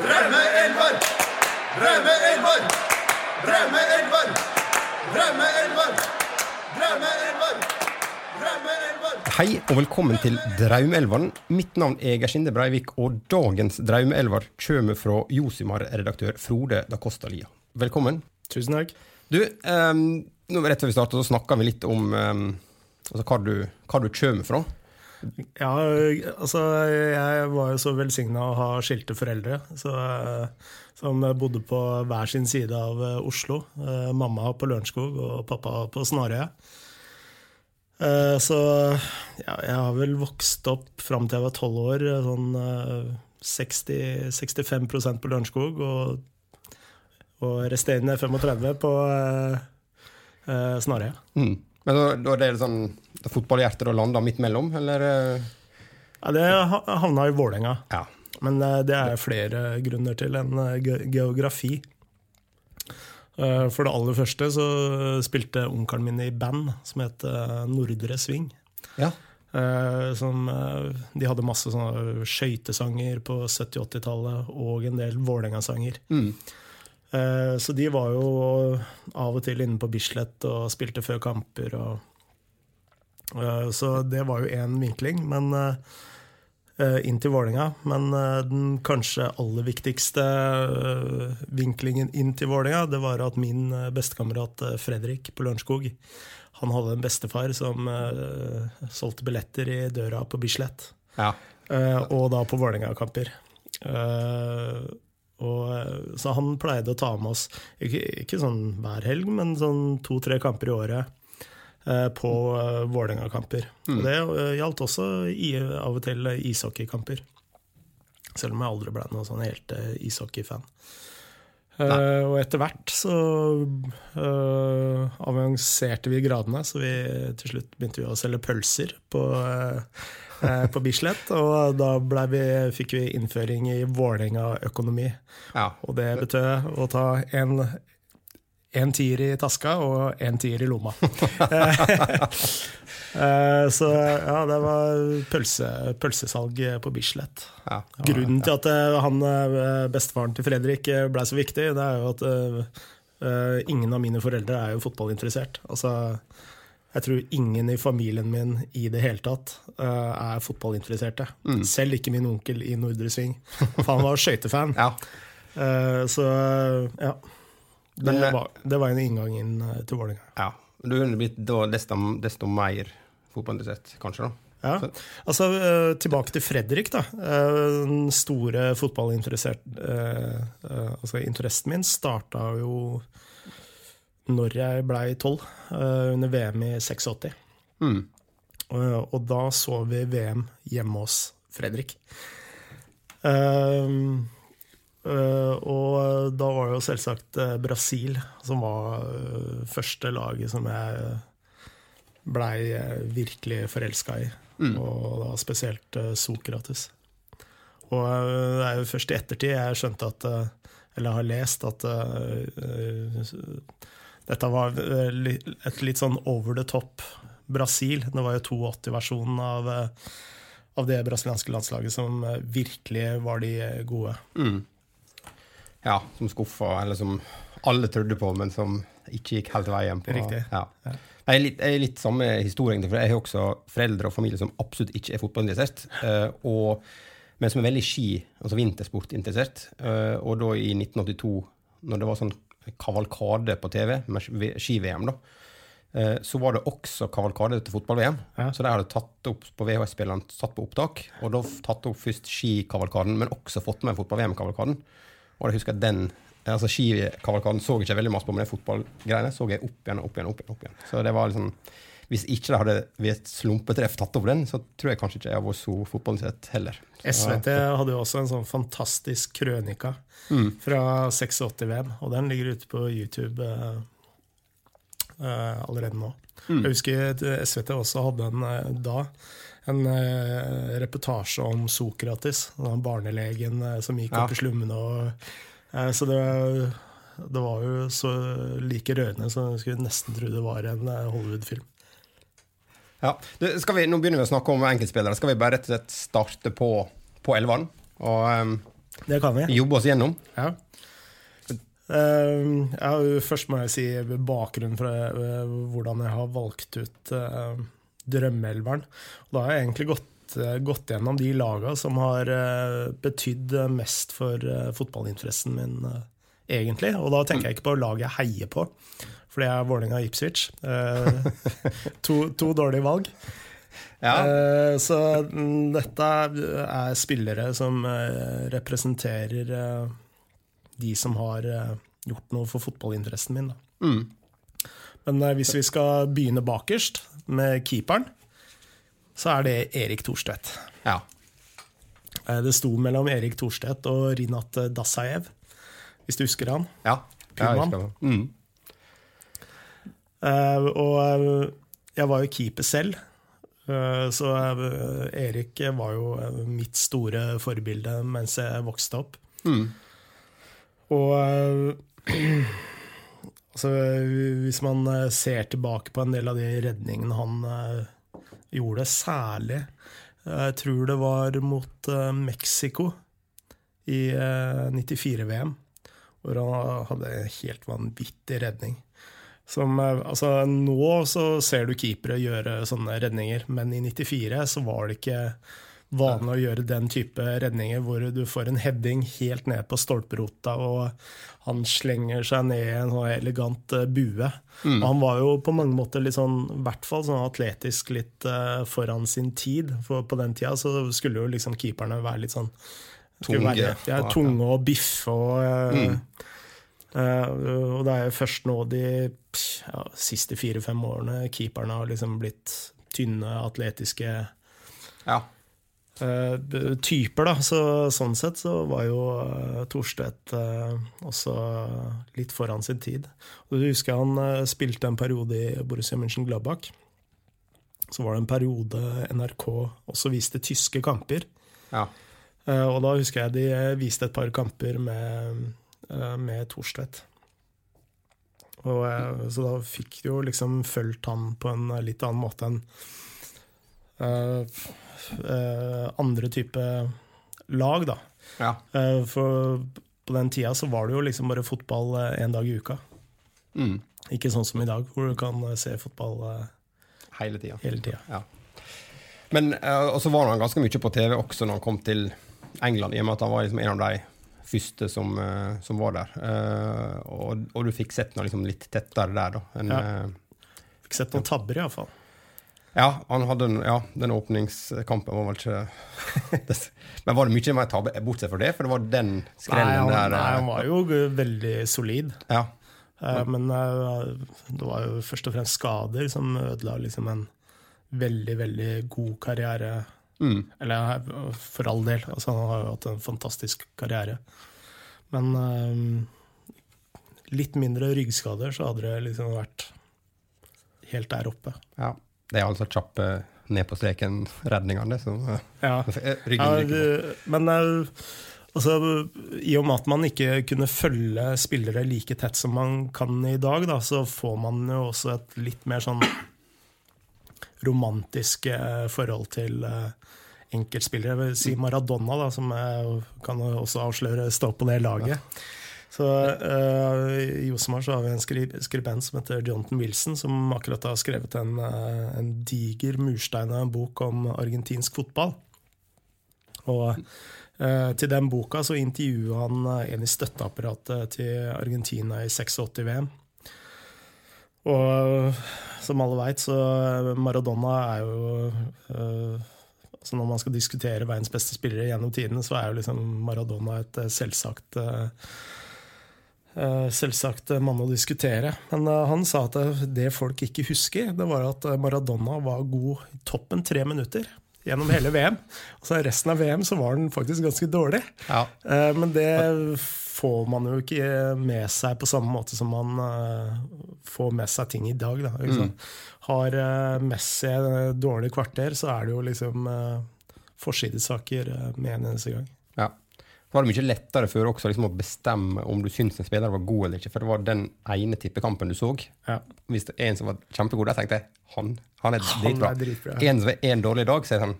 Raume-elver! Raume-elver! Raume-elver! Raume-elver! Raume-elver! Hei og velkommen til Draumelveren. Mitt navn er Gersinde Breivik, og dagens Draumeelver kommer fra Josimar-redaktør Frode da Costa Lia. Velkommen. Tusen takk. Du, um, nå rett før vi starter, så snakka vi litt om um, altså hva, du, hva du kommer fra. Ja, altså jeg var jo så velsigna å ha skilte foreldre så, som bodde på hver sin side av eh, Oslo. Eh, Mamma på Lørenskog og pappa på Snarøya. Eh, Så ja, jeg har vel vokst opp fram til jeg var tolv år, sånn eh, 60, 65% på Lørenskog og, og resterende 35 på eh, Snarøya. Mm. Men da, da er det sånn fotballhjertet da landa midt mellom, eller? eh? Ja, det ha- havna i Vålerenga. Ja. Men eh, det er flere grunner til enn eh, geografi. For det aller første så spilte onkelen min i band som het Nordre Sving. ja. Som, de hadde masse sånne skøytesanger på 70-80-tallet og en del Vålerenga-sanger. Mm. Eh, Så de var jo av og til inne på Bislett og spilte før kamper. Og, eh, så det var jo én vinkling. Men eh, inn til Vålerenga. Men den kanskje aller viktigste vinklingen inn til Vålerenga, det var at min bestekamerat Fredrik på Lørenskog han hadde en bestefar som solgte billetter i døra på Bislett. ja. Og da på Vålerenga-kamper. Eh, og, eh, så han pleide å ta med oss, ikke, ikke sånn hver helg, men sånn to-tre kamper i året eh, på uh, Vålerenga-kamper. Mm. det gjaldt også i, av og til ishockeykamper. Selv om jeg aldri ble noen sånn helt uh, ishockeyfan. Uh, og etter hvert så uh, avanserte vi gradene, så vi til slutt begynte vi å selge pølser på, eh, på Bislett. Og da vi, fikk vi innføring i Vålerenga-økonomi. ja. Og det betød å ta en, en tier i taska og en tier i lomma. Eh, Så ja, det var pølse, pølsesalg på Bislett. ja. Grunnen til at eh, han, eh, bestefaren til Fredrik eh, ble så viktig, det er jo at eh, eh, ingen av mine foreldre er jo fotballinteressert. Altså, jeg tror ingen i familien min i det hele tatt uh, er fotballinteresserte. Selv ikke min onkel i Nordre Sving. Han var skøytefan. ja. uh, så ja. Det, Men, eh, var, det var en inngang inn til Vålerenga. ja. Du ville blitt da desto, desto mer fotballinteressert, kanskje? da? Ja. Altså, uh, tilbake til Fredrik, da. Uh, Den store fotballinteressen uh, Altså, interessen min starta jo når jeg blei tolv, eh, under VM i 86. Mm. Og, og da så vi VM hjemme hos Fredrik. Um, uh, og da var det jo selvsagt eh, Brasil som var eh, første laget som jeg blei eh, virkelig forelska i. Og da spesielt uh, Sokrates. Og eh, det er jo først i ettertid jeg skjønte at eh, Eller har lest at uh, eh, dette var eh, et litt sånn over the top Brasil. Det var jo 82-versjonen av, eh, av det brasilianske landslaget som eh, virkelig var de gode. Mm. Ja, som skuffa, eller som alle trodde på, men som ikke gikk helt veien. på. Riktig. Ja. Ja. Jeg er litt, jeg er litt samme historie, for jeg har også foreldre og familie som absolutt ikke er fotballinteressert. men som er veldig ski, altså vintersportinteressert. Og da i 1982, når det var sånn kavalkade på TV, med ski-VM, da, eh, så var det også kavalkade til fotball-VM. Ja. Så de hadde tatt opp på VHS-spilleren satt på opptak, og da tatt opp først skikavalkaden, men også fått med fotball-VM-kavalkaden. Og jeg husker den altså Skikavalkaden så jeg ikke veldig masse på, men de fotballgreiene så jeg opp igjen og opp igjen. opp igjen, opp igjen. Så det var liksom Hvis ikke de hadde ved et slumpetreff tatt over den, så tror jeg kanskje ikke jeg hadde vært så fotballinteressert heller. Så, SVT hadde jo også en sånn fantastisk krønika fra 86-VM, og den ligger ute på YouTube uh, uh, allerede nå. Jeg husker SVT også hadde en eh, da en eh, reportasje om Sokrates, den barnelegen eh, som gikk Ja. opp i slummene. Og, eh, så det, det var jo så like rørende så jeg skulle nesten tro det var en eh, Hollywood-film. Ja. Du, skal vi, nå begynner vi å snakke om enkeltspillere. Skal vi bare rett og slett starte på, på elveren? Og um, Det kan vi. Jobbe oss gjennom. Ja. Uh, ja, først må jeg si bakgrunnen for uh, hvordan jeg har valgt ut uh, drømmeelveren. Da har jeg egentlig gått, eh, gått gjennom de lagene som har uh, betydd mest for uh, fotballinteressen min, eh, egentlig. Og da tenker jeg ikke på laget jeg heier på, for det er Vålerenga og Ipswich. Eh, to, to dårlige valg. Ja. Eh, så dette er spillere som eh, representerer de som har gjort noe for fotballinteressen min. Mm. Men hvis vi skal begynne bakerst, med keeperen, så er det Erik Thorstvedt. ja. Eh, Det sto mellom Erik Thorstvedt og Rinat Dasaev, hvis du husker han. Ja. ja jeg husker han Mm. Eh, og eh, jeg var jo keeper selv, eh, så Erik var jo mitt store forbilde mens jeg vokste opp. Mm. Og altså, hvis man ser tilbake på en del av de redningene han gjorde, særlig Jeg tror det var mot Mexico i eh, 94-VM, hvor han hadde en helt vanvittig redning. Som, eh, altså, nå så ser du keepere gjøre sånne redninger, men i 94 så var det ikke vanlig å gjøre den type redninger hvor du får en heading helt ned på stolperota, og han slenger seg ned i en sånn elegant eh, bue. Og han var jo på mange måter litt sånn, i hvert fall sånn atletisk litt uh, foran sin tid. For på den tida så skulle jo liksom keeperne være litt sånn Tunge. Være, ja, tunge og biffe og uh, mm. uh, og det er jo først nå de ja, siste fire-fem årene keeperne har liksom blitt tynne, atletiske ja. uh, typer, da. Så, sånn sett så var jo uh, Thorstvedt uh, også litt foran sin tid. Og du husker han eh, spilte en periode i Borussia Mönchengladbach. Så var det en periode NRK også viste tyske kamper. ja. Eh, og da husker jeg de eh, viste et par kamper med, eh, med Thorstvedt. Og, eh, så da fikk du jo liksom fulgt han på en litt annen måte enn uh, uh, andre type lag, da. ja. Uh, for på den tida så var det jo liksom bare fotball én dag i uka. Mm. Ikke sånn som i dag, hvor du kan se fotball Hele tida. hele tida. Ja. Men og så var han ganske mye på TV også når han kom til England, i og med at han var liksom en av de første som, eh, som var der. Eh, og, og du fikk sett noe liksom litt tettere der, da. En, Ja. eh, Fikk sett noen tabber, iallfall. ja, han hadde en- ja, den åpningskampen var vel ikke Men var det mye mer tabbe, bortsett fra det? For det var den Nei, han, der. nei, han var jo veldig solid. Ja. Men det var jo først og fremst skader som ødela liksom en veldig, veldig god karriere. Mm. Eller eh, for all del, altså, han har jo hatt en fantastisk karriere. Men um, litt mindre ryggskader, så hadde det liksom vært helt der oppe. ja. Det er altså kjappe ned på streken-redningene som eh, Ja. Ryggen Ja, ryker. men eh, altså, i og med at man ikke kunne følge spillere like tett som man kan i dag, da, så får man jo også et litt mer sånn romantisk eh, forhold til eh, enkeltspillere. Jeg vil si Maradona, da, som jeg kan også avsløre står på det laget. Så uh, I Josemar så har vi en skri skribent som heter Jonathan Wilson, som akkurat har skrevet en, eh, en diger murstein av en bok om argentinsk fotball. Og uh, til den boka så intervjuet han eh, en i støtteapparatet til Argentina i 86-VM. Og som alle veit, så Maradona er jo eh, altså Når man skal diskutere verdens beste spillere gjennom tidene, så er jo liksom Maradona et eh, selvsagt eh, Selvsagt mann å diskutere. Men han sa at det, folk ikke husker, det var at Maradona var god i toppen tre minutter gjennom hele VM. Og så resten av VM så var han faktisk ganske dårlig. Ja. Men det får man jo ikke med seg på samme måte som man uh, får med seg ting i dag. Da, sant? Har uh, Messi et dårlig kvarter, så er det jo liksom uh, forsidesaker eh, med en eneste gang. Ja. Det var det mye lettere før også liksom, å bestemme om du syns en spiller var god eller ikke, for det var den ene tippekampen du så. Ja. Hvis det er en som var kjempegod, da tenkte jeg han, han er Han dritbra. er dritbra. En som er en dårlig dag, så er han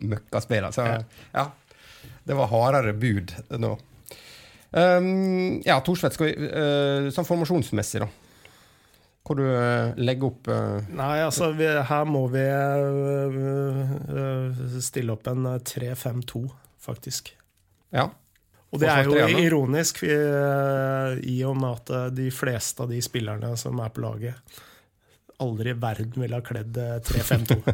møkkaspiller. Så, ja. Det var hardere bud nå. Um, ja, Thorsvedt, uh, sånn formasjonsmessig, da. Hvor du uh, legger opp uh, Nei, altså, vi, her må vi uh, stille opp en 3-5-2, faktisk. Ja. Og det er jo ironisk, vi, uh, i og med at eh, de fleste av de spillerne som er på laget, aldri i verden ville ha kledd eh, 3-5-2.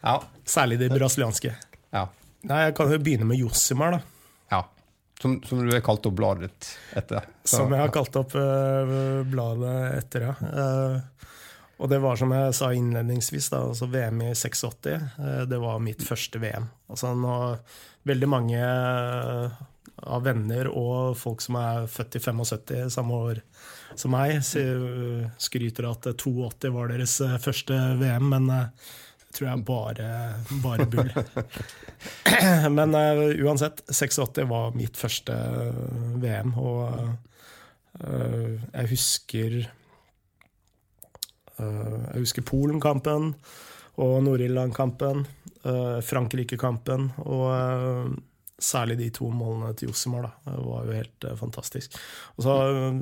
Ja. Særlig de brasilianske. ja. Nei, Jeg kan jo begynne med Jossimar, da. Som, som du har kalt opp bladet ditt etter. Så, Som jeg har kalt opp uh, bladet etter, ja. Uh, og det var som jeg sa innledningsvis, da, altså VM i 86. Uh, det var mitt første VM. Altså nå, Veldig mange eh, av venner og folk som er født i 75, samme år som meg, skryter at 82 var deres eh, første VM, men eh, tror jeg bare, bare bull. Men uh, uansett, 86 var mitt første eh, VM, og uh, jeg husker uh, Jeg husker Polen-kampen og Nord-Irland-kampen, Frankrike-kampen, og særlig de to målene til Josimar det var jo helt uh, fantastisk. Og så,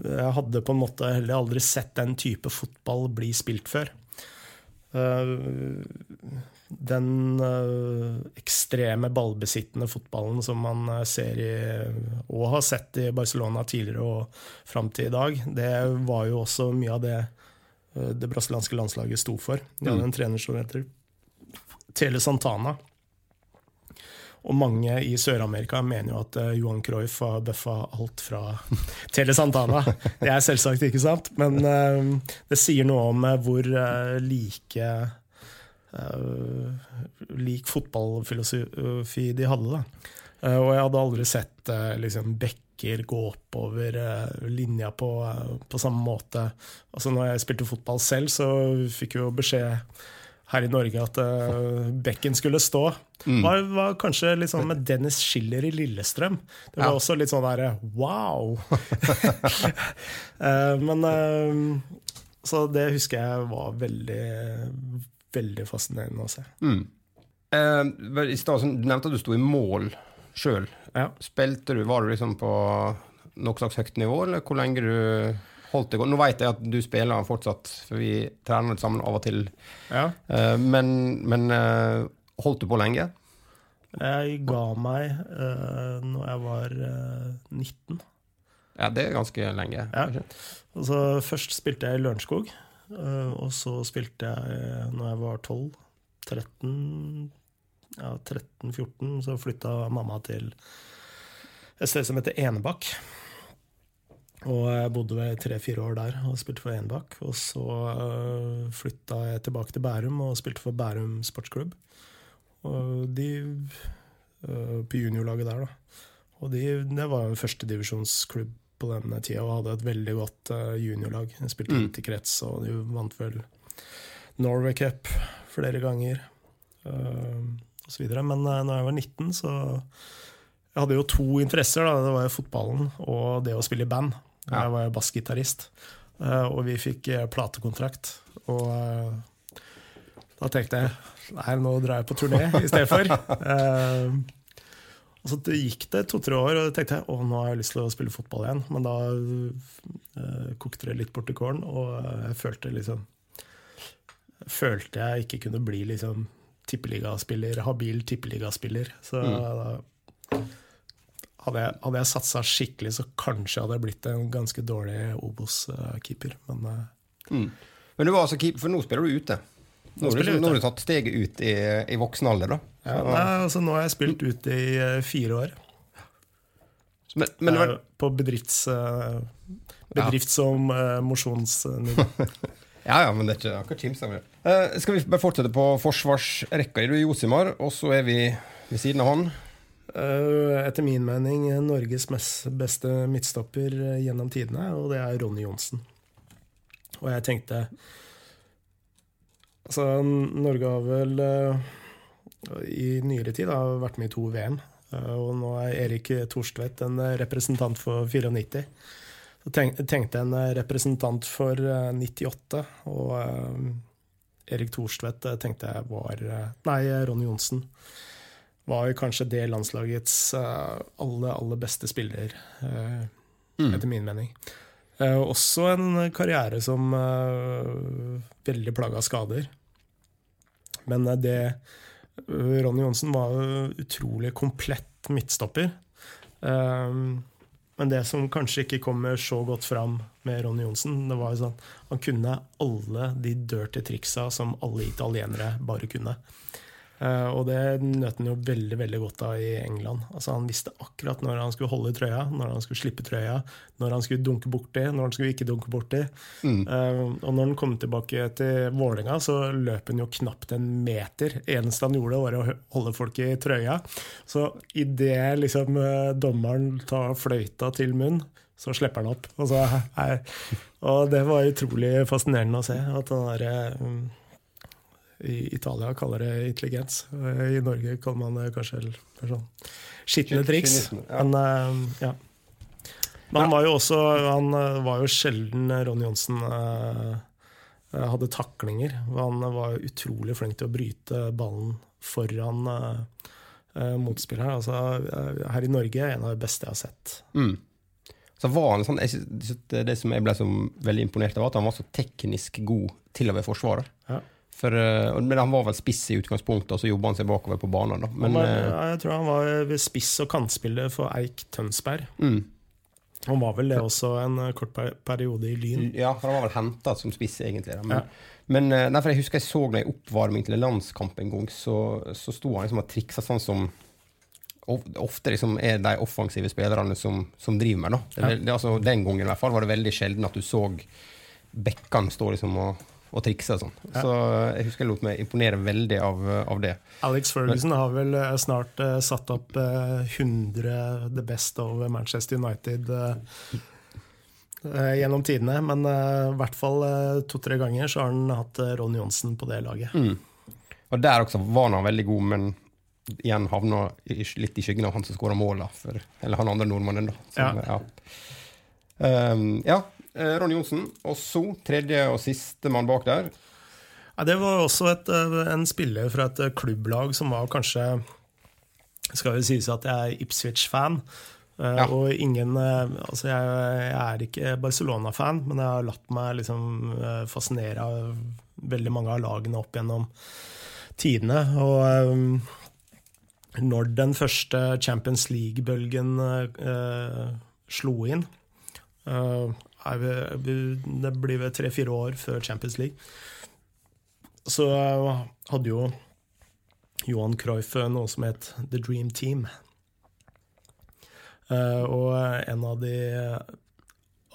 jeg hadde på en måte heller aldri sett den type fotball bli spilt før. Eh, den eh, ekstreme ballbesittende fotballen som man eh, ser i, og har sett i Barcelona tidligere og fram til i dag, det var jo også mye av det det brasilianske landslaget sto for. De hadde en trener som heter Tele Santana. Og mange i Sør-Amerika mener jo at eh, Johan Cruyff har bøffa alt fra Tele Santana. Det er selvsagt ikke sant, men eh, det sier noe om eh, hvor like lik fotballfilosofi de hadde. Da. Og jeg hadde aldri sett liksom, bekker gå oppover linja på, på samme måte. Altså, når jeg spilte fotball selv, så fikk jeg jo beskjed her i Norge at uh, bekken skulle stå. Var, var kanskje litt sånn med Dennis Schiller i Lillestrøm. Det var Ja. også litt sånn derre wow! uh, men uh, Så det husker jeg var veldig, veldig fascinerende å se. mm. I stad nevnte at du sto i mål sjøl. Ja. Spilte du, Var du liksom på slags høyt nivå, eller hvor lenge du holdt det godt. Nå vet jeg at du spiller fortsatt, for vi trener litt sammen av og til. Ja. Eh, men men eh, holdt du på lenge? Jeg ga meg uh, når jeg var uh, 19. Ja, det er ganske lenge. Ja. Altså, først spilte jeg i Lørenskog, Uh, og så spilte jeg når jeg var 12. 13 ja, 13-14, så flytta mamma til et sted som heter Enebakk. Og jeg bodde tre-fire år der og spilte for Enbakk. Og så uh, flytta jeg tilbake til Bærum og spilte for Bærum sportsklubb. Og de øh, På juniorlaget der, da. Og de, det var en førstedivisjonsklubb på den tida og hadde et veldig godt øh, juniorlag. De spilte Mm. interkrets, og de vant vel Norway Cup flere ganger. og så videre. Men uh, når jeg var 19, så Jeg hadde jo to interesser. da, Det var jo fotballen og det å spille i band. Ja. Jeg var jo bassgitarist. Uh, og vi fikk uh, platekontrakt. Og uh, da tenkte jeg nei, nå drar jeg på turné i stedet for. Eh, og så gikk det to-tre år, og da tenkte jeg å, nå har jeg lyst til å spille fotball igjen. Men da uh, kokte det litt bort i kålen, og jeg følte liksom Følte jeg ikke kunne bli liksom tippeligaspiller, habil tippeligaspiller. Så da hadde jeg, hadde jeg satsa skikkelig, så kanskje hadde jeg blitt en ganske dårlig Obos-keeper. Men eh, Mm. Men du var altså keeper, for nå spiller du ute. Nå, har du tatt steget ut i, i voksen alder, da. ja, nei, altså, nå har jeg spilt ute i eh, fire år. men, men var, Eh, på bedrifts, bedrifts- og mosjonsnivå. Ja, ja, men det er ikke akkurat kimsa. Eh, skal vi bare fortsette på forsvarsrekka? Du er Josimar, og så er vi ved siden av han. Eh, Etter min mening Norges beste midtstopper eh, gjennom tidene, og det er Ronny Johnsen. Og jeg tenkte Altså, Norge har vel eh, i nyere tid har vært med i to VM. og nå er Erik Thorstvedt en representant for 94. Så tenkte jeg en representant for eh, 98, og Erik Thorstvedt tenkte jeg var Nei, Ronny Johnsen var jo kanskje det landslagets eh, aller, aller beste spiller, eh, Mm. etter min mening. Eh, også en karriere som veldig plaga skader. Men det Ronny Johnsen var utrolig komplett midtstopper. Men det som kanskje ikke kommer så godt fram med Ronny Johnsen, det var jo sånn han kunne alle de dirty triksa som alle italienere bare kunne. Eh, og det nøt han jo veldig veldig godt av i England. Altså Han visste akkurat når han skulle holde i trøya, når han skulle slippe trøya, når han skulle dunke borti, når han skulle ikke dunke borti. Eh, og når han kom tilbake til Vålerenga, så løp han jo knapt en meter. Eneste han gjorde, var å holde folk i trøya. Så idet liksom, eh, dommeren tar fløyta til munn, så slipper han opp. Og, så, og det var utrolig fascinerende å se. At han der, um, I Italia kaller det intelligens. I Norge kaller man det kanskje mer sånn skitne triks. Men eh, ja. Men han var jo også Han eh, var jo sjelden eh, Ronny Johnsen eh, eh, hadde taklinger. Han var utrolig flink til å bryte ballen foran eh, eh, motspilleren. Altså, eh, her i Norge er en av de beste jeg har sett. Mm. Så var han sånn, jeg det, det som jeg ble så veldig imponert av, var at han var så teknisk god til å være forsvarer. Ja. For, eh, men han var vel spiss i utgangspunktet, og så jobba han seg bakover på banen. da. Men, var, eh, ja, jeg tror han var spiss og kantspiller for Eik Tønsberg. mm, Han var vel det også en eh, kort periode i Lyn. ja, for han var vel henta som spiss, egentlig. Da. Men, Ja. men nei, jeg husker jeg så ham i oppvarming til en landskamp en gang, så, så sto han liksom og triksa sånn som ofte liksom er de offensive spillerne som, som driver med. Da. Det, Ja. det, altså, den gangen i hvert fall var det veldig sjelden at du så bekkene stå liksom og, og trikse og sånn. Ja. Så jeg husker jeg lot meg imponere veldig av, av det. Alex Ferguson har vel eh, snart uh, satt opp uh, 100 the best of Manchester United Uh, eh, gjennom tidene. Men eh, i hvert fall eh, to-tre ganger så har han hatt eh, Ronny Johnsen på det laget. Og der også var han veldig god, men igjen havna litt i skyggen av han som skåra måla, eller han andre nordmannen, da. Som, ja. Um, ja, eh, Ronny Johnsen. Og så tredje og siste mann bak der. Ja, det var også et, eh, en spiller fra et eh, klubblag som var kanskje Skal jo sies at jeg er Ipswich-fan. eh, Ja. Og ingen eh, Altså, jeg, jeg er ikke Barcelona-fan, men jeg har latt meg liksom eh, fascinere av veldig mange av lagene opp gjennom tidene. Og eh, når den første Champions League-bølgen eh, slo inn eh, Det blir vel tre-fire år før Champions League så hadde jo Johan Cruyff noe som het The Dream Team. Eh, og en av de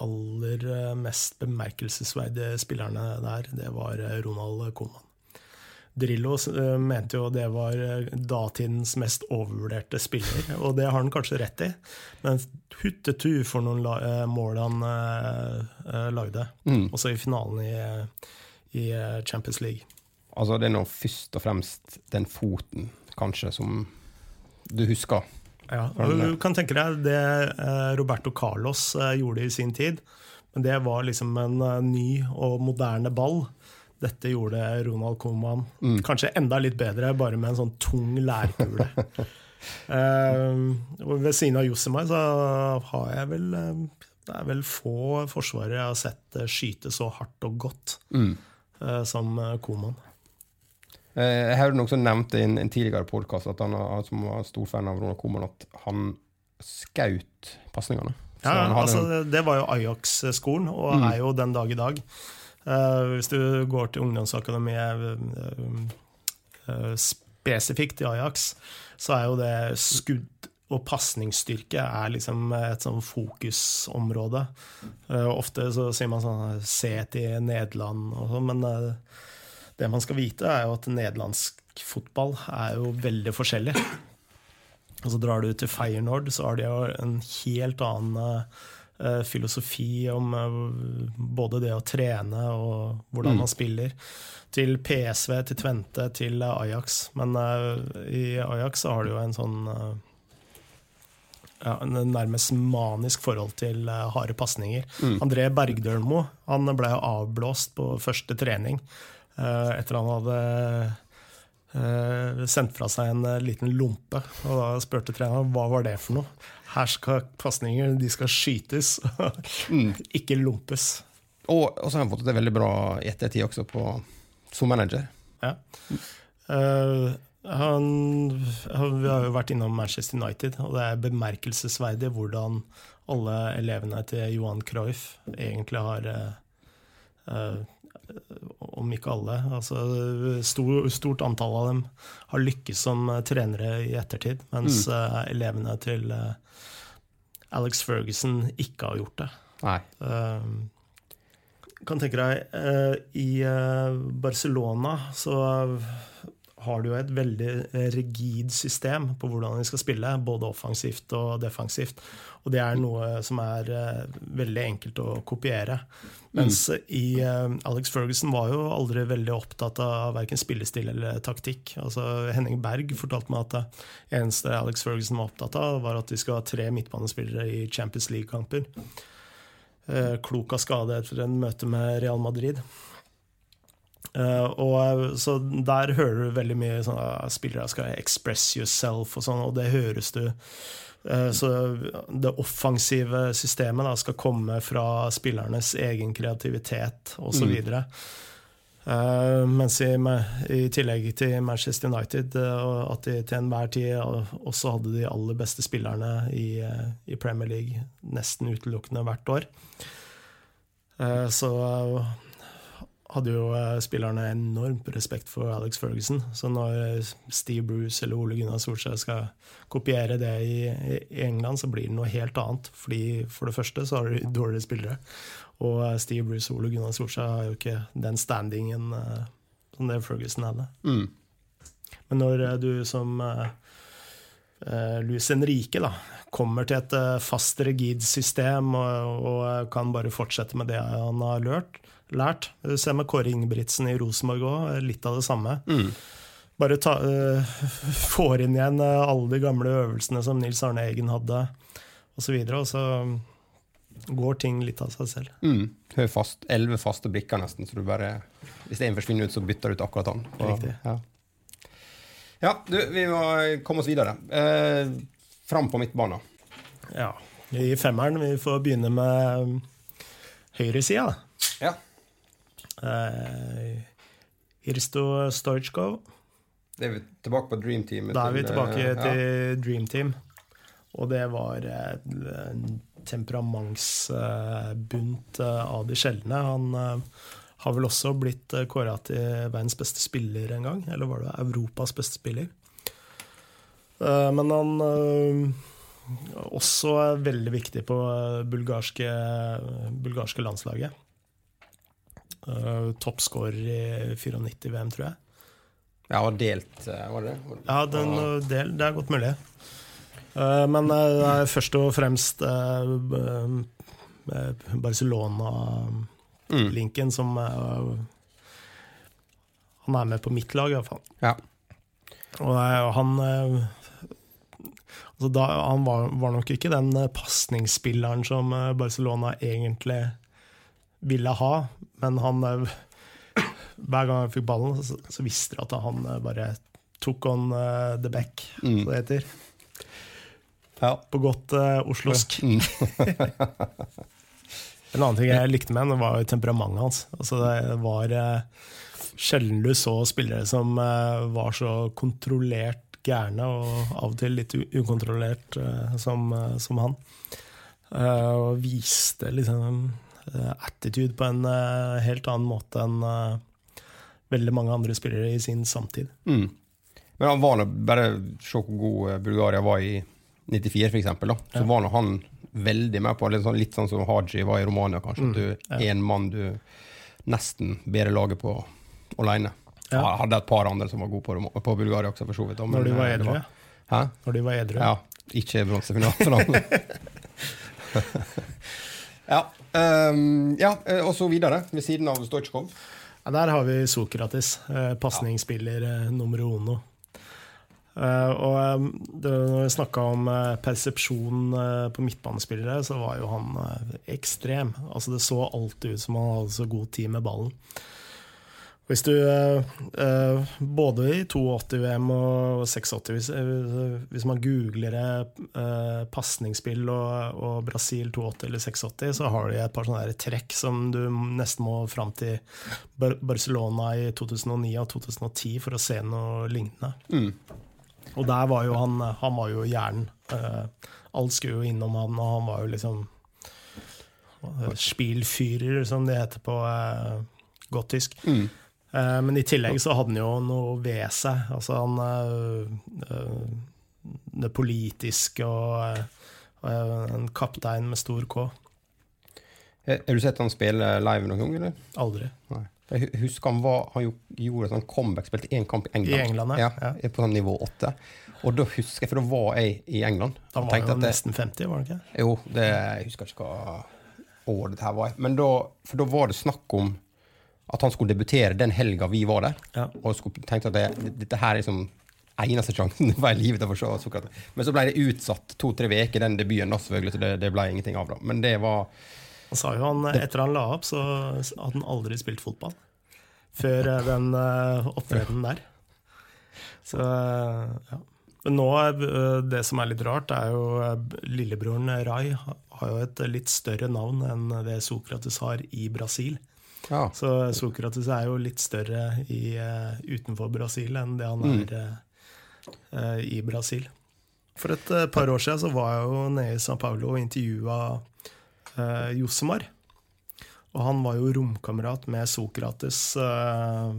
aller mest bemerkelsesverdige spillerne der, det var Ronald Koeman. Drillo eh, mente jo det var eh, datidens mest overvurderte spiller, og det har han kanskje rett i. Men huttetu for noen eh, mål han lagde, Mm. også i finalen i, i Champions League. Altså, det er nå først og fremst den foten, kanskje, som du husker. Ja, og du kan tenke deg det Roberto Carlos gjorde i sin tid. Men det var liksom en ny og moderne ball. Dette gjorde Ronald Koeman kanskje enda litt bedre, bare med en sånn tung lærkule. uh, ved siden av Josemar så har jeg vel eh, Det er vel få forsvarere jeg har sett eh, skyte så hardt og godt eh, som Coman. Jeg har også nevnt i en, en tidligere podkast at han, er, som var stor fan av Ronald Koeman, at han skaut pasningene. Ja, altså, det var jo Ajax-skolen, og er jo den dag i dag. Eh, hvis du går til ungdomsakademiet eh, eh, spesifikt i Ajax, så er jo det skudd og pasningsstyrke er liksom et sånn fokusområde. Uh, ofte så sier man sånn se til Nederland og sånn, men uh, det man skal vite, er jo at nederlandsk fotball er jo veldig forskjellig. Og så drar du til Feyenoord, så har de jo en helt annen eh, filosofi om eh, både det å trene og hvordan man spiller. Til PSV, til Tvente, til eh, Ajax. Men eh, i Ajax så har du jo en sånn eh, ja, en nærmest manisk forhold til eh, harde pasninger. André Bergdølmo han ble avblåst på første trening eh, etter han hadde sendt fra seg en eh, liten lompe. Og da spurte treneren hva var det for noe. Her skal pasninger de skal skytes, ikke lompes. Og, og så har han fått det veldig bra i ettertid også, på, som manager. Ja. Uh, han, han, vi har jo vært innom Manchester United, og det er bemerkelsesverdig hvordan alle elevene til Johan Cruyff egentlig har uh, eh, Om ikke alle, altså stor, stort antall av dem har lykkes som eh, trenere i ettertid, mens eh, elevene til uh, Alex Ferguson ikke har gjort det. Nei. Uh, kan tenke deg, I Barcelona så har du jo et veldig rigid system på hvordan de skal spille, både offensivt og defensivt. Og det er noe som er eh, veldig enkelt å kopiere. Mens i eh, Alex Ferguson var jo aldri veldig opptatt av verken spillestil eller taktikk. Altså Henning Berg fortalte meg at det eneste Alex Ferguson var opptatt av, var at de skal ha tre midtbanespillere i Champions League-kamper. Eh, klok av skade etter en møte med Real Madrid. Eh, og Så der hører du veldig mye sånn at spillere skal express yourself og sånn, og det høres du. Eh, Så det offensive systemet da skal komme fra spillernes egen kreativitet osv. Mm. Uh, mens i, i, tillegg til Manchester United, uh, at de til enhver tid også hadde de aller beste spillerne i, uh, i Premier League nesten utelukkende hvert år. så hadde jo spillerne enormt respekt for Alex Ferguson. Så når Steve Bruce eller Ole Gunnar Solskjær skal kopiere det i, England, så blir det noe helt annet. Fordi For det første så har de dårligere spillere. Og Steve Bruce og Ole Gunnar Solskjær har jo ikke den standingen som det Ferguson hadde. Mm. Men når du som Luis Henrique da, kommer til et fast, rigid system og, og, kan bare fortsette med det han har lært, lært. Du ser med Kåre Ingebrigtsen i Rosenborg òg, litt av det samme. Mm. Bare ta, får inn igjen alle de gamle øvelsene som Nils Arne Eggen hadde, osv. Og, og så går ting litt av seg selv. Mm. Hør fast, elleve faste brikker nesten, så du bare Hvis én forsvinner ut, så bytter du ut akkurat han. Riktig. Ja, ja du, vi må komme oss videre. Eh, fram på midtbanen. Ja. I femmeren vi får begynne med høyresida. Eh, Irsto Stojkov. Det er vi tilbake på Dream Team. Da er vi tilbake eh, til ja. Dream Team. Og det var eh, en temperamentsbunt av de sjeldne. Han har vel også blitt kåra til verdens beste spiller en gang. Eller var det Europas beste spiller? Men han også er veldig viktig på bulgarske, bulgarske landslaget. Toppskårer i 94 VM, tror jeg. Ja, og delt, var det det? Ja, den, del, det er godt mulig. Men det er først og fremst Barcelona-linken som Han er med på mitt lag, iallfall. Ja. Og han altså da, Han var, var, nok ikke den pasningsspilleren som Barcelona egentlig ville ha, men han Hver gang han fikk ballen, så, så visste de at han bare tok on the back, Mm. som det heter. Ja. På godt uh, oslosk. Mm. en annen ting jeg likte med ham, var temperamentet hans. Altså, det var uh, sjelden du så spillere som var så kontrollert gærne, og av og til litt ukontrollert som, som, han. og viste liksom attitude på en helt annen måte enn veldig mange andre spillere i sin samtid. Mm. Men han var nå bare Se hvor god Bulgaria var i 94, for eksempel, da. Så Ja. var nå han veldig med på litt sånn, litt sånn som Haji var i Romania, kanskje. At du ja. en mann du nesten bedre laget på aleine. Ja. Ja. Hadde et par andre som var gode på, på Bulgaria også, for så vidt. da, men, Når de var eh, edru. Hæ? Når de var edru. Ja. Ikke bronsefinale. ja. Ehm, ja, eh, og så videre, ved siden av Stojkov. Ja, der har vi Sokrates, eh, pasningsspiller eh, nummer uno. Eh, og eh, det, når vi snakka om eh, persepsjon eh, på midtbanespillere, så var jo han ekstrem. Altså Det så alltid ut som han hadde så god tid med ballen. Hvis du eh, eh, Både i 82-VM og 86, hvis, eh, hvis man googler eh, pasningsspill og, og Brasil 82 eller 86, så har de et par sånne trekk som du nesten må fram til Bar Barcelona i 2009 og 2010 for å se noe lignende. Og der var jo han Han var jo hjernen. Eh, alt skulle jo innom han, og han var jo liksom Spielfyrer, som det heter på eh, godt tysk. Mm. Eh, Men i tillegg så hadde han jo noe ved seg. Altså han eh, eh, Det politiske og en kaptein med stor K. Har har du sett han spille live noen gang, eller? Aldri. Nei. Jeg husker han, var, han gjorde et sånn comeback, spilte én kamp i England. I England, ja. ja. På sånn nivå åtte. Og da husker jeg, for da var jeg i England. Da var han jo det- nesten 50, var han ikke? Jo, det, jeg husker ikke hva år dette her var. Men da, for da var det snakk om at han skulle debutere den helga vi var der. Ja. Og skulle, tenkte at det, dette her er liksom eneste sjansen det var i livet til å se Sokrates. Men så ble det utsatt to-tre uker, den debuten, da, selvfølgelig, så det, det ble ingenting av. da. Men det var Han sa jo han, etter han la opp, så hadde han aldri spilt fotball. Før eh, den uh, opptredenen der. Så eh, ja. Men nå, eh, det som er litt rart, er jo eh, lillebroren Rai har jo et litt større navn enn det Sokrates har i Brasil. Ja. Så Sokrates er jo litt større i, eh, utenfor Brasil enn det han er eh, eh, i Brasil. For et eh, par år siden så var jeg jo nede i San Paulo og intervjua uh, Josemar. Og han var jo romkamerat med Sokrates uh,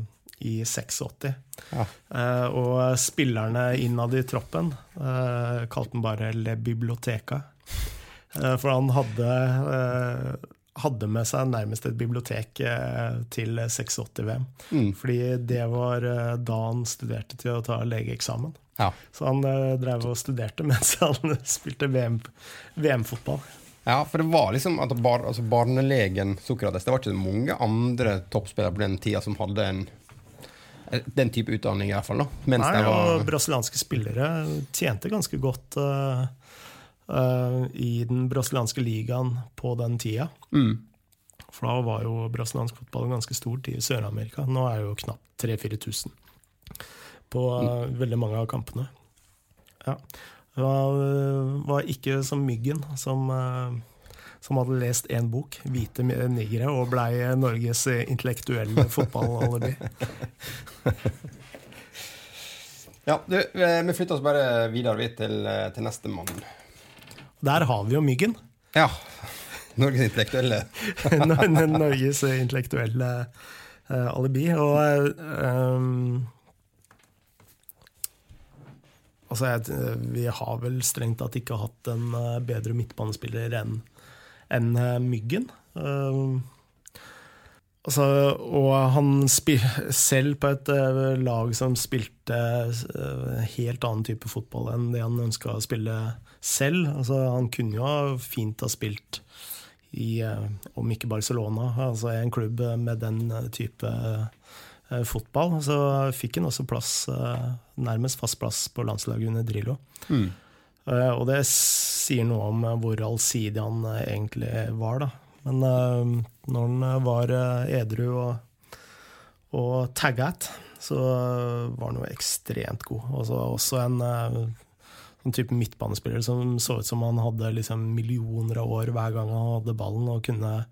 i 86. Ja. Uh, og spillerne innad i troppen uh, kalte han bare Le Biblioteca. Eh, for han hadde, eh, hadde med seg nærmest et bibliotek eh, til 86-VM. Mm. Fordi det var eh, da han studerte til å ta legeeksamen. ja. Så han uh, drev og studerte mens han spilte VM VM-fotball. Ja, for det var liksom at bar, altså barnelegen Sokrates Det var ikke mange andre toppspillere på den tida som hadde en den type utdanning, i hvert fall. da. Mens Nei, det og brasilianske spillere tjente ganske godt eh, eh, i den brasilianske ligaen på den tida. mm, For da var jo brasiliansk fotball ganske stort i Sør-Amerika. Nå er det jo knapt 3000-4000 på eh, veldig mange av kampene. Ja. Det var, eh, var ikke som Myggen, som, uh, som hadde lest én bok, 'Hvite nigre', og blei Norges intellektuelle fotballalibi. Ja, du, vi flytter oss bare videre til, til neste mann. Der har vi jo Myggen. Ja. Norges intellektuelle. Norges intellektuelle uh, alibi. Og eh, um, Altså, jeg, vi har vel strengt tatt ikke hatt en eh, bedre midtbanespiller enn enn, eh, Myggen. Uh, altså, og han selv på et uh, lag som spilte uh, helt annen type fotball enn det han ønska å spille selv. Altså, han kunne jo fint ha spilt i, eh, om ikke Barcelona, altså en klubb med den eh, type eh, fotball. Så fikk han også plass, nærmest fast plass på landslaget under Drillo. Mm. Og det sier noe om hvor allsidig han egentlig var, da. Men når han var edru og, og tagget, så var han jo ekstremt god. Altså, også en eh, sånn type midtbanespiller som så ut som han hadde liksom millioner av år hver gang han hadde ballen, og kunne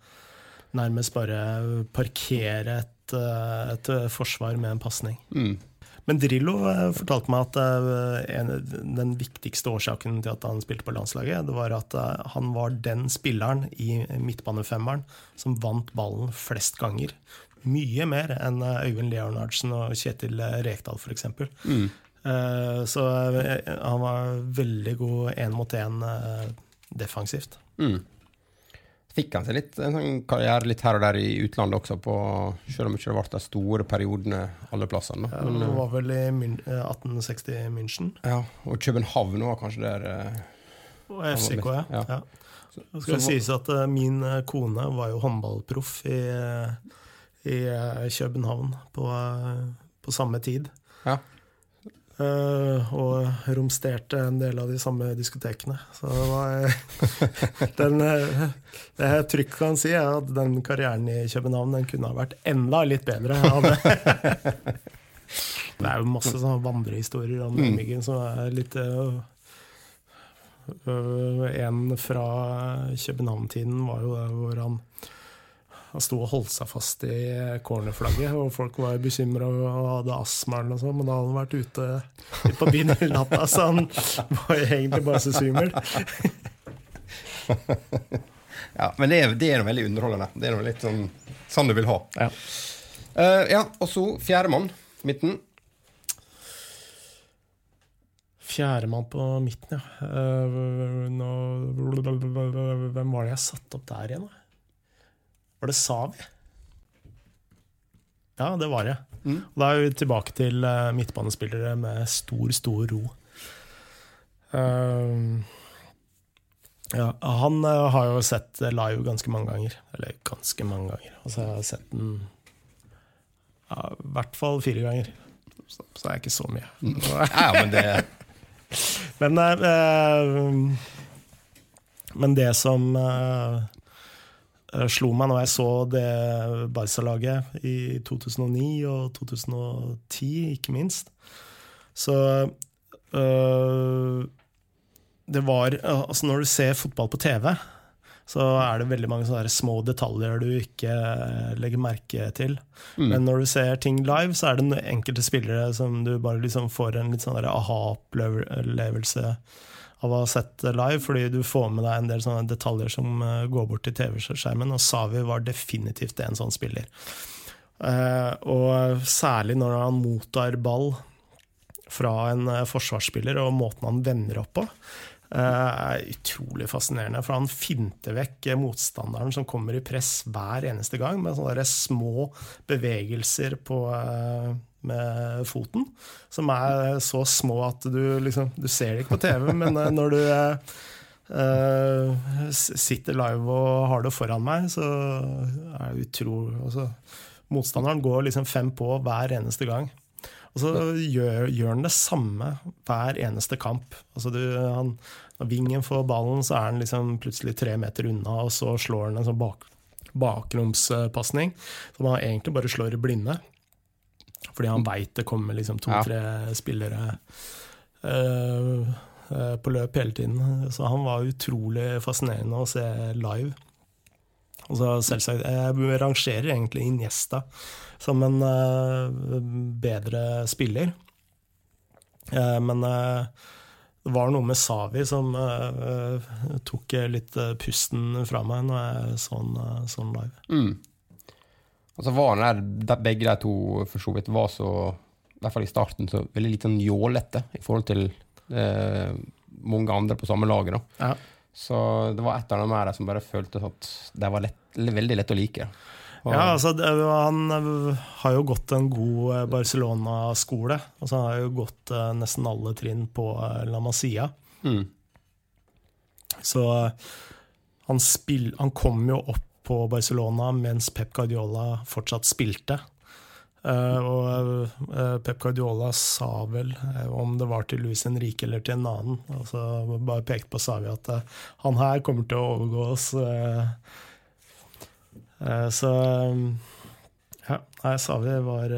nærmest bare parkere et, eh, et forsvar med en pasning. Mm. Men Drillo eh, fortalte meg at eh, en, den viktigste årsaken til at han spilte på landslaget, det var at eh, han var den spilleren i midtbanefemmeren som vant ballen flest ganger. Mye mer enn eh, Øyvind Leonardsen og Kjetil eh, Rekdal, f.eks. Mm. Eh, Så eh, han var veldig god én mot én eh, defensivt. Mm. Fikk han seg litt en sånn karriere litt her og der i utlandet også, på, selv om ikke det ble de store periodene alle plassene. Ja, Han var vel i eh, 1860 München. ja, og København var kanskje der eh, Og FCK, ja. Ja. ja. Det skal så- sies at eh, min eh, kone var jo håndballproff i, eh, i eh, København på, eh, på samme tid. Ja. Eh, og romsterte en del av de samme diskotekene. Så det var den, eh, Det jeg trygt kan si, er at den karrieren i København den kunne ha vært enda litt bedre. det. er jo masse sånne vandrehistorier om Mm. Myggen som er litt øh, En fra København-tiden var jo der hvor han han sto og holdt seg fast i cornerflagget, og folk var bekymra og hadde astma, eller noe sånt, men da hadde han vært ute, på byen hele natta, så han var egentlig bare så svimmel. Ja, men det er, det er noe veldig underholdende. Det er noe litt sånn sånn du vil ha. Ja. uh, ja, og så fjerdemann, midten. Fjerdemann på midten, ja. Uh, nå, hvem var det jeg satte opp der igjen? da? Var det Savi? Ja, det var det. Mm. Da er vi tilbake til eh, midtbanespillere med stor, stor ro. Eh, ja, han eh, har jo sett live ganske mange ganger. Eller ganske mange ganger. Altså, jeg har sett den ja, i hvert fall fire ganger. Så, så det er ikke så mye. Ja, men det Men, eh, men det som eh, slo meg når jeg så det Barca-laget i 2009 og 2010, ikke minst, så øh, Det var Altså, når du ser fotball på TV, så er det veldig mange sånne små detaljer du ikke eh, legger merke til. Men når du ser ting live, så er det enkelte spillere som du bare liksom får en litt sånn aha-opplevelse av å ha sett det live, fordi du får med deg en del sånne detaljer som eh, går bort til TV-skjermen, og Savi var definitivt en sånn spiller. Eh, og særlig når han mottar ball fra en eh, forsvarsspiller, og måten han vender opp på, er utrolig fascinerende. For han finter vekk motstanderen som kommer i press hver eneste gang, med sånne små bevegelser på, med foten, som er så små at du liksom Du ser det ikke på TV, men eh, når du eh, eh, sitter live og har det foran meg, så er det utrolig altså, Motstanderen går liksom fem på hver eneste gang. Og så gjør, gjør han det samme hver eneste kamp. Altså du, han, når Vingen får ballen, så er han liksom plutselig tre meter unna, og så slår han en sånn bak, bakromspasning som han egentlig bare slår i blinde. Fordi han veit det kommer liksom to-tre spillere uh, eh, på løp hele tiden. Så han var utrolig fascinerende å se live. Og så selvsagt, Jeg rangerer egentlig Iniesta som en uh, bedre spiller. Men det var noe med Savi som tok litt pusten fra meg når jeg så han eh, så live. mm. Og så var der, der begge de to for så vidt var så, i hvert fall i starten, så veldig lite njålete jålete i forhold til eh, mange andre på samme laget. da. Ja. Så det var et annet med det som bare føltes at det var lett, veldig lett å like. Og, Ja, altså det, Han eh, har jo gått en god eh, Barcelona-skole. Altså Han har jo gått eh, nesten alle trinn på eh, La Masia. mm, Så eh, han, spill, han kom jo opp på Barcelona mens Pep Guardiola fortsatt spilte. Eh, og eh, Pep Guardiola sa vel, eh, om det var til Luis Henrique eller til en annen, altså bare pekte på Savi at han her kommer til å overgå oss. så eh, ja, nei, Savi var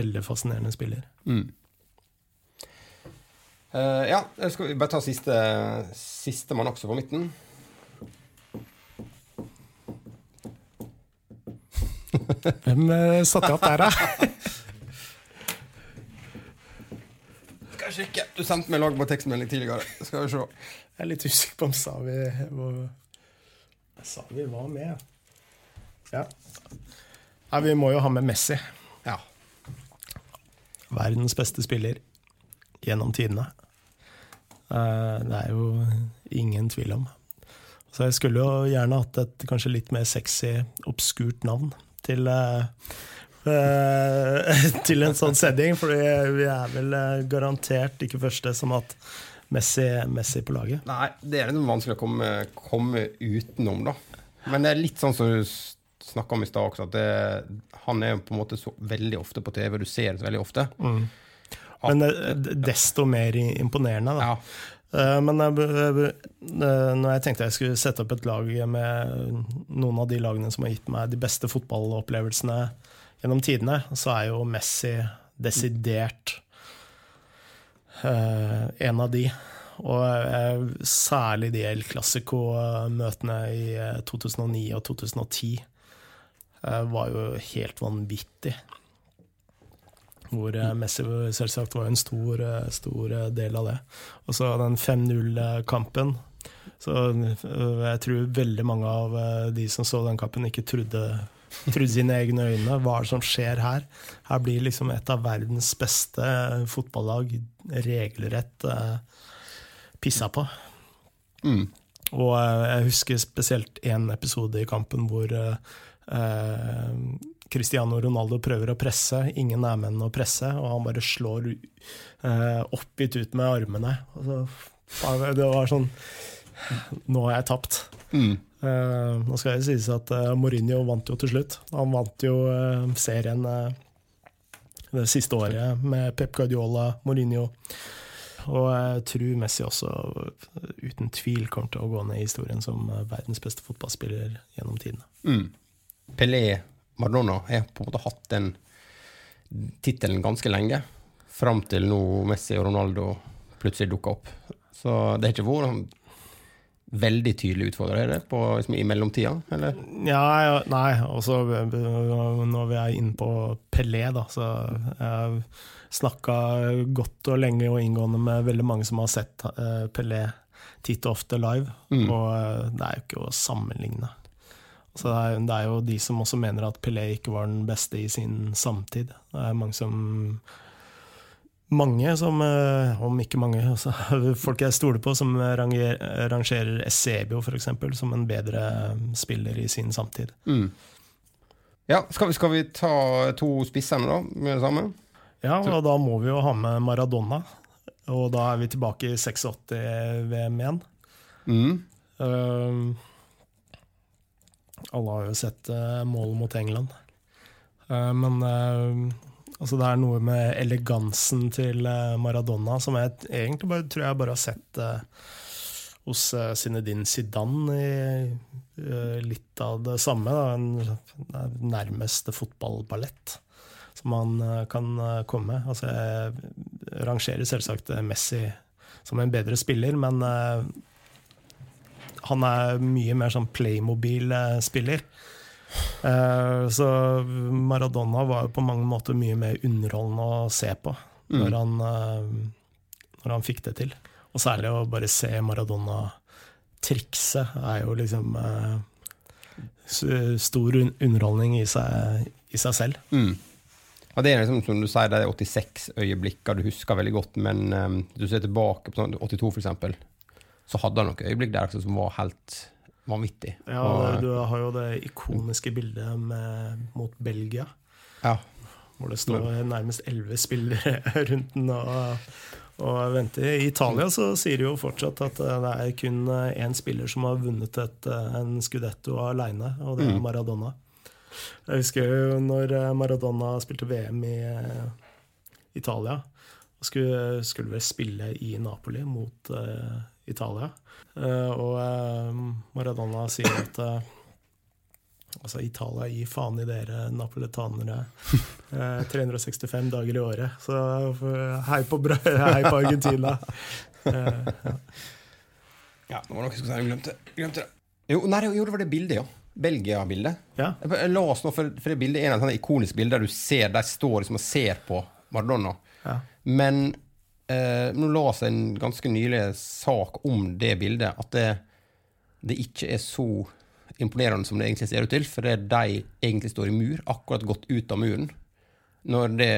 veldig fascinerende spiller. mm. Uh, ja, skal vi bare ta siste, siste mann også på midten? Hvem eh, satte opp der, da? Skal sjekke. Du sendte meg lag på tekstmelding tidligere. Skal vi se. Jeg er litt usikker på om Savi var Savi var med. Ja. Nei, vi må jo ha med Messi. Ja. Verdens beste spiller gjennom tidene. Eh, Det er jo ingen tvil om. Så jeg skulle jo gjerne hatt et kanskje litt mer sexy, obskurt navn til eh, til en sånn setting, for vi er vel eh, garantert ikke første som har hatt Messi, Messi på laget. Nei, det er litt vanskelig å komme, komme utenom, da. Men det er litt sånn som du snakka om i stad også, at det, han er på en måte så veldig ofte på TV, du ser det så veldig ofte. Men eh, desto mer imponerende, da. Ja. Eh, Men eh, når jeg tenkte jeg skulle sette opp et lag med noen av de lagene som har gitt meg de beste fotballopplevelsene gjennom tidene, så er jo Messi desidert eh, en av de. Og særlig de El Clásico-møtene i eh, 2009 og 2010 eh, var jo helt vanvittig. Hvor eh, Messi selvsagt var en stor, eh, stor eh, del av det. Og så den 5-0-kampen. Så jeg tror veldig mange av de som så den kampen, ikke trodde, trodde sine egne øyne. Hva er det som skjer her? Her blir liksom et av verdens beste fotballag regelrett pissa på. Mm. Og jeg husker spesielt én episode i kampen hvor eh, Cristiano Ronaldo prøver å presse, ingen er med ham å presse, og han bare slår eh, oppgitt ut med armene. Så, det var sånn Nå har jeg tapt. Mm. Eh, nå skal det sies at eh, Mourinho vant jo til slutt. Han vant jo eh, serien eh, det siste året med Pep Guardiola, Mourinho. Og jeg tror Messi også uten tvil kommer til å gå ned i historien som eh, verdens beste fotballspiller gjennom tidene. Mm. Pelé, Maradona, har på en måte hatt den tittelen ganske lenge. Fram til nå Messi og Ronaldo plutselig dukka opp. Så det har ikke vært veldig tydelig utfordrer, er det, på, liksom, i mellomtida? Eller? Ja, nei, også eh, når vi er inne på Pelé, da, så jeg snakka godt og lenge og inngående med veldig mange som har sett eh, Pelé titt og ofte live, Mm. og eh, det er jo ikke å sammenligne. Så det er, det er jo de som også mener at Pelé ikke var den beste i sin samtid. Det er mange som mange som, eh, om ikke mange, altså, folk jeg stoler på, som ranger, rangerer Essebio f.eks. som en bedre spiller i sin samtid. Mm. Ja, skal vi, skal vi ta to spissene, da, med det samme? Ja, og da må vi jo ha med Maradona. Og da er vi tilbake i 86-VM igjen. Mm. Uh, alle har jo sett uh, målet mot England. Uh, men uh, altså det er noe med elegansen til Maradona som jeg egentlig bare, tror jeg bare har sett hos Zinedine Zidane i litt av det samme. Da. En, nærmeste fotballballett som uh, kan komme. Altså, jeg rangerer selvsagt Messi som en bedre spiller, men han er mye mer sånn Playmobil-spiller. Eh, så Maradona var jo på mange måter mye mer underholdende å se på når, han, eh, når han fikk det til. Og særlig å bare se Maradona trikse er jo liksom eh, stor un- underholdning i seg, i seg selv. Mm. Ja, det er liksom, som du sier, det er 86 øyeblikker du husker veldig godt, men um, du ser tilbake på sånn 82 for eksempel, så hadde han noen øyeblikk der som var helt vanvittig. Ja, Og- Du har jo det ikoniske bildet med, mot Belgia. ja. Hvor det står nærmest elleve spillere rundt den og, og venter. I Italia så sier de jo fortsatt at eh, det er kun én spiller som har vunnet et, eh, en scudetto aleine, og det er Maradona. Jeg husker jo når eh, Maradona spilte VM i eh, Italia. og Skulle, skulle vel spille i Napoli mot eh, Italia. Eh, og eh, Maradona sier at eh, Altså, Italia gir faen i dere napoletanere. Eh, 365 dager i året. Så hei på, hei på Argentina. Eh, ja, det var noe jeg skulle si, glemte, glemte det. Jo, nei, jo, det var det bildet, ja. Belgia-bildet. ja. La oss nå, for, for det bildet er en sånn ikonisk bilde der du ser, de står liksom og ser på Maradona. Ja. Men eh, nå la seg en ganske nylig sak om det bildet, at det, det ikke er så imponerende som det egentlig ser ut til, for det er de egentlig står i mur, akkurat gått ut av muren. Når det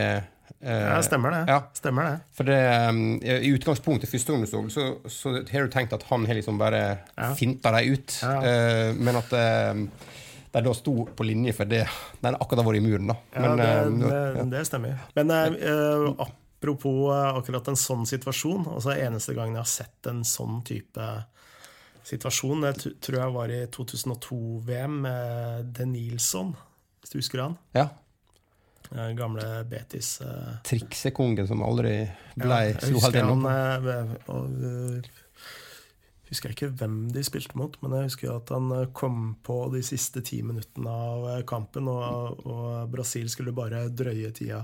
eh, ja, stemmer det. Ja, Stemmer det. for det, um, I utgangspunktet, første gang du så, så, så har du tenkt at han har liksom bare Ja. finta dem ut. Ja. Eh, men at um, de da sto på linje for det. Den akkurat har vært i muren, da. Ja, Men, det, um, det, det stemmer. Men eh, eh, apropos eh, akkurat en sånn situasjon. altså Eneste gangen jeg har sett en sånn type situasjon. Det tror jeg var i 2002-VM med De Nilsson, hvis du husker han? Ja. Eh, Gamle Betis. eh, Triksekongen som aldri blei ja, jeg slo helt gjennom. eh, husker ikke hvem de spilte mot, men jeg husker at han kom på de siste ti minuttene av kampen, og, og Brasil skulle bare drøye tida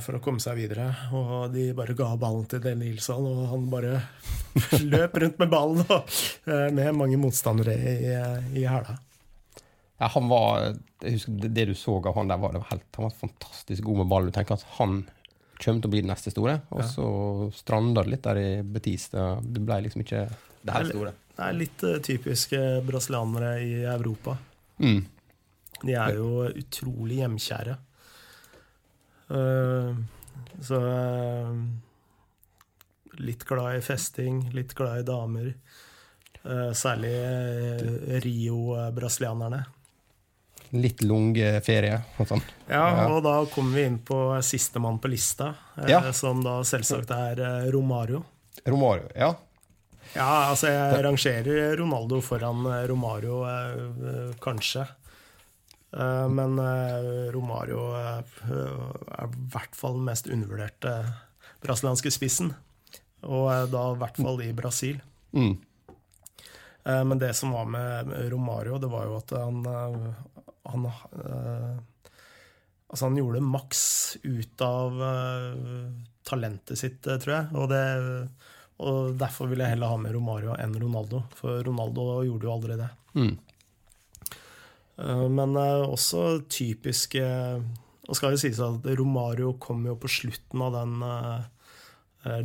for å komme seg videre. Og de bare ga ballen til Den Nilsson, og han bare løp rundt med ballen og, eh, med mange motstandere i, i hæla. Ja, han var, jeg husker det, du så av han der, var det var helt, han var fantastisk god med ball. Du tenker at han kommer til å bli den neste store, og så stranda det litt der i Betis. Det, det ble liksom ikke det her store. Det er litt eh, typiske brasilianere i Europa. Mm. De er jo utrolig hjemkjære. Eh, så eh, Litt glad i festing, litt glad i damer. Eh, særlig Rio-brasilianerne. Litt lungeferie og sånn. Ja, og da kommer vi inn på sistemann på lista, Ja. som da selvsagt er Romario. Romario, ja. Ja, altså jeg rangerer Ronaldo foran Romario, kanskje. Eh, Men eh, Romario eh, er i hvert fall den mest undervurderte brasilianske spissen. Og da i hvert fall i Brasil. Mm. Men det som var med Romario, det var jo at han, han Altså, han gjorde maks ut av talentet sitt, tror jeg. Og, det, og derfor vil jeg heller ha med Romario enn Ronaldo. For Ronaldo gjorde jo aldri det. Mm. Eh, Men eh, også typisk eh, Og skal jo sies at Romario kom jo på slutten av den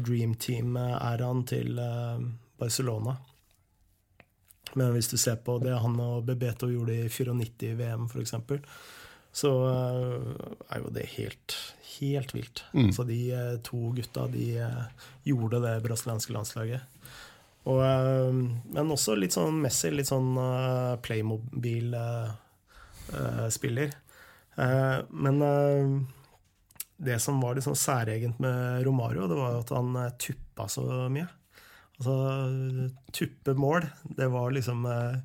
Dream Team-æraen til Barcelona. Men hvis du ser på det han og Bebeto gjorde i 94 i VM, f.eks., så er jo det helt, helt vilt. Mm. Så de to gutta, de gjorde det brasilianske landslaget. Og, eh, men også litt sånn Messi, litt sånn uh, Playmobil-spiller. Eh, men eh, det som var litt sånn særegent med Romario, det var jo at han eh, tuppa så mye. Altså, tuppe mål, det var liksom eh,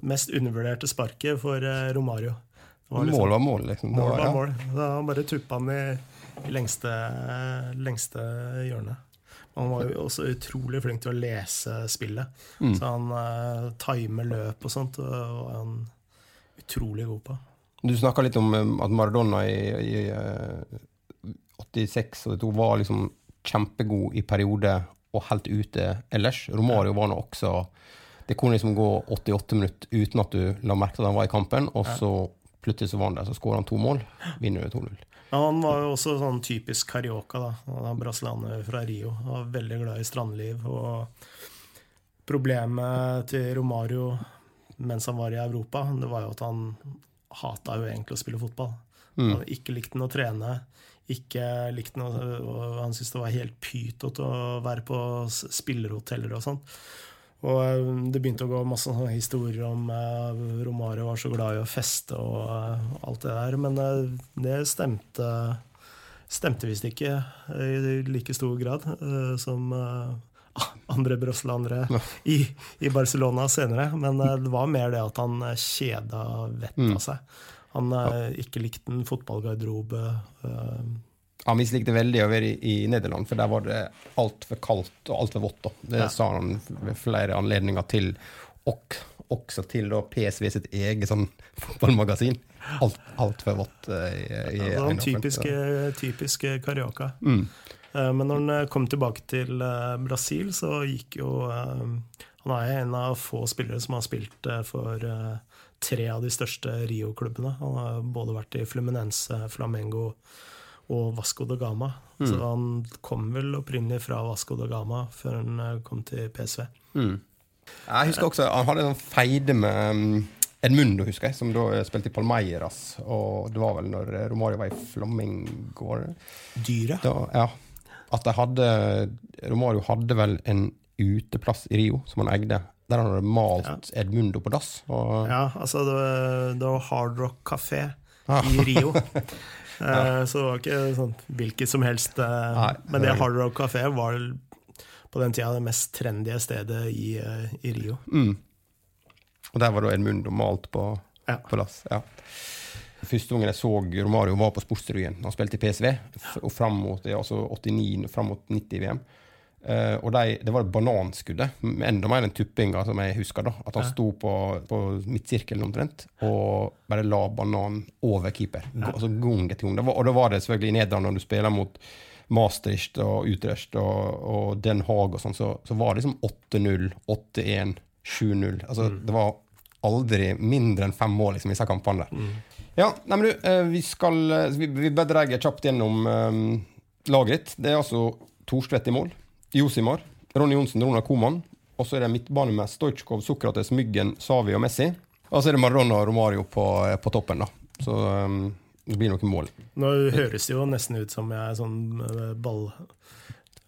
mest undervurderte sparket for eh, Romario. Var liksom- Mål var mål, liksom. Mål var- ja. mål. Da han bare tuppa han i, i lengste, lengste hjørne. Han var jo også utrolig flink til å lese spillet. Mm. Så han uh, timer løp og sånt, og var han utrolig god på. Du snakka litt om um, at Maradona i, i eh, 86 og 82 var liksom kjempegod i perioder og helt ute ellers. Romario var nå også Det kunne liksom gå 88 minutter uten at du la merke til at han var i kampen, og så plutselig så var han der, så skåra han to mål, vinner du 2-0. Men han var jo også sånn typisk carioca, da. Han brasilianer fra Rio. Han var veldig glad i strandliv. Og problemet til Romario mens han var i Europa, det var jo at han hata jo egentlig å spille fotball. Han ikke likte han å trene. Ikke likte han å, Han syntes det var helt pytot å være på spillerhoteller og sånn. Og eh, det begynte å gå masse historier om eh, Romario var så glad i å feste og eh, alt det der, men det stemte Stemte visst ikke i like stor grad som andre brasilianere i, i Barcelona senere. Men det var mer det at han kjeda vettet av seg. Han ikke likte en fotballgarderobe. eh, Han mislikte veldig å være i, i Nederland, for der var det altfor kaldt og altfor vått. Det Ja. sa han ved flere anledninger til, og også til da PSV sitt eget sånn fotballmagasin. Alt, altfor vått. eh, i, i Ja, var en typisk, typisk carioca. Mm. Eh, Men når han eh, kom tilbake til eh, Brasil, så gikk jo eh, Han er en av få spillere som har spilt eh, for eh, tre av de største Rio-klubbene. Han har både vært i Fluminense, Flamengo og Vasco da Gama. Så han kom vel opprinnelig fra Vasco da Gama før han eh, kom til PSV. Mm. Jeg husker også Han hadde en sånn feide med um, Edmundo, husker jeg, som da eh, spilte i Palmeiras. Og det var vel når eh, Romario var i Flamingo? Dyret. ja, At de hadde Romario hadde vel en uteplass i Rio som han eide. Der han hadde malt Edmundo på dass. Og, Ja, altså det, det var Hard Rock Café Ah. i Rio. Eh, Så det var ikke sånn hvilket som helst. eh, Nei, men det Hard Rock Café var på den tida det mest trendy stedet i, eh, i Rio. Og der var da Edmundo malt på, Ja. på lass. Ja. Første gangen jeg så Romario, var på Sportsrevyen. Han spilte i PSV og fram mot altså 89, fram mot 90-VM. Eh, og de, det var et bananskuddet, enda mer enn tuppinga, som jeg husker. da, At han sto på, på midtsirkelen omtrent og bare la bananen over keeper. Gå- Altså gang etter gang. Det var, og da var det selvfølgelig i Nederland, når du spiller mot Maastricht og Utrecht og, og Den Haag og sånn, så, så var det liksom 8-0, 8-1, 7-0. Altså, Det var aldri mindre enn fem mål liksom, i disse kampene der. Ja, nei, men du, uh, vi skal eh, Vi, vi bare kjapt gjennom um, laget ditt. Det er altså Thorstvedt i mål. Josimar, Ronny Johnsen, Ronald Koman. Og så er det midtbane med Stojkov, Sokrates, Myggen, Savi og Messi. Og så er det Maradona og Romario på, eh, på toppen, da. Så um, det blir noen mål. Nå høres det jo nesten ut som jeg er sånn eh, ball,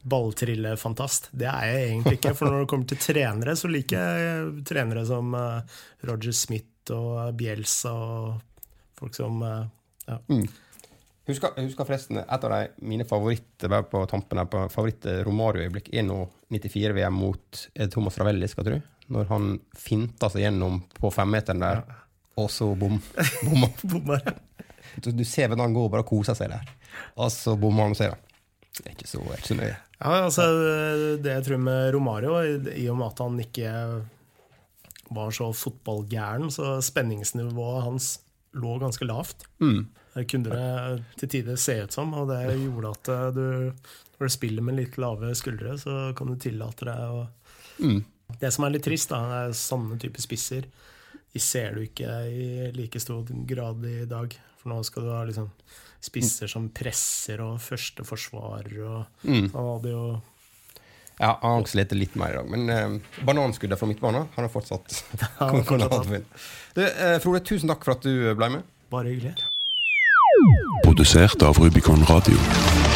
balltrillefantast. Det er jeg egentlig ikke. For når det kommer til trenere, så liker jeg trenere som eh, Roger Smith og Bielsa og folk som ja. ja. Husker, jeg husker forresten et av de mine favoritter bare på tampen her, på favoritter Romario-øyeblikk er nå 94-VM mot eh, Thomas Ravelli, skal du Når han finta seg gjennom på femmeteren der, og så bom, bomma. Bommer. Du, ser hvordan han går og bare koser seg der. Og så bommer han og ser det. Det er ikke så, ikke så nøye. Ja, altså, det jeg tror med Romario, i og med at han ikke var så fotballgæren, så spenningsnivået hans lå ganske lavt. Det kunne det til tider se ut som, og det gjorde at eh, du, når du spiller med litt lave skuldre, så kan du tillate deg å Det som er litt trist, da, er sånne typer spisser. De ser du ikke i like stor grad i dag. For nå skal du ha liksom spisser som presser og førsteforsvarer og Han hadde jo Ja, han har slitt litt mer i dag, men eh, bananskuddet fra midtbanen han har fortsatt han kunne fortsatt. Du, eh, Frode, tusen takk for at du ble med. bare hyggelig. Produsert av Rubicon Radio.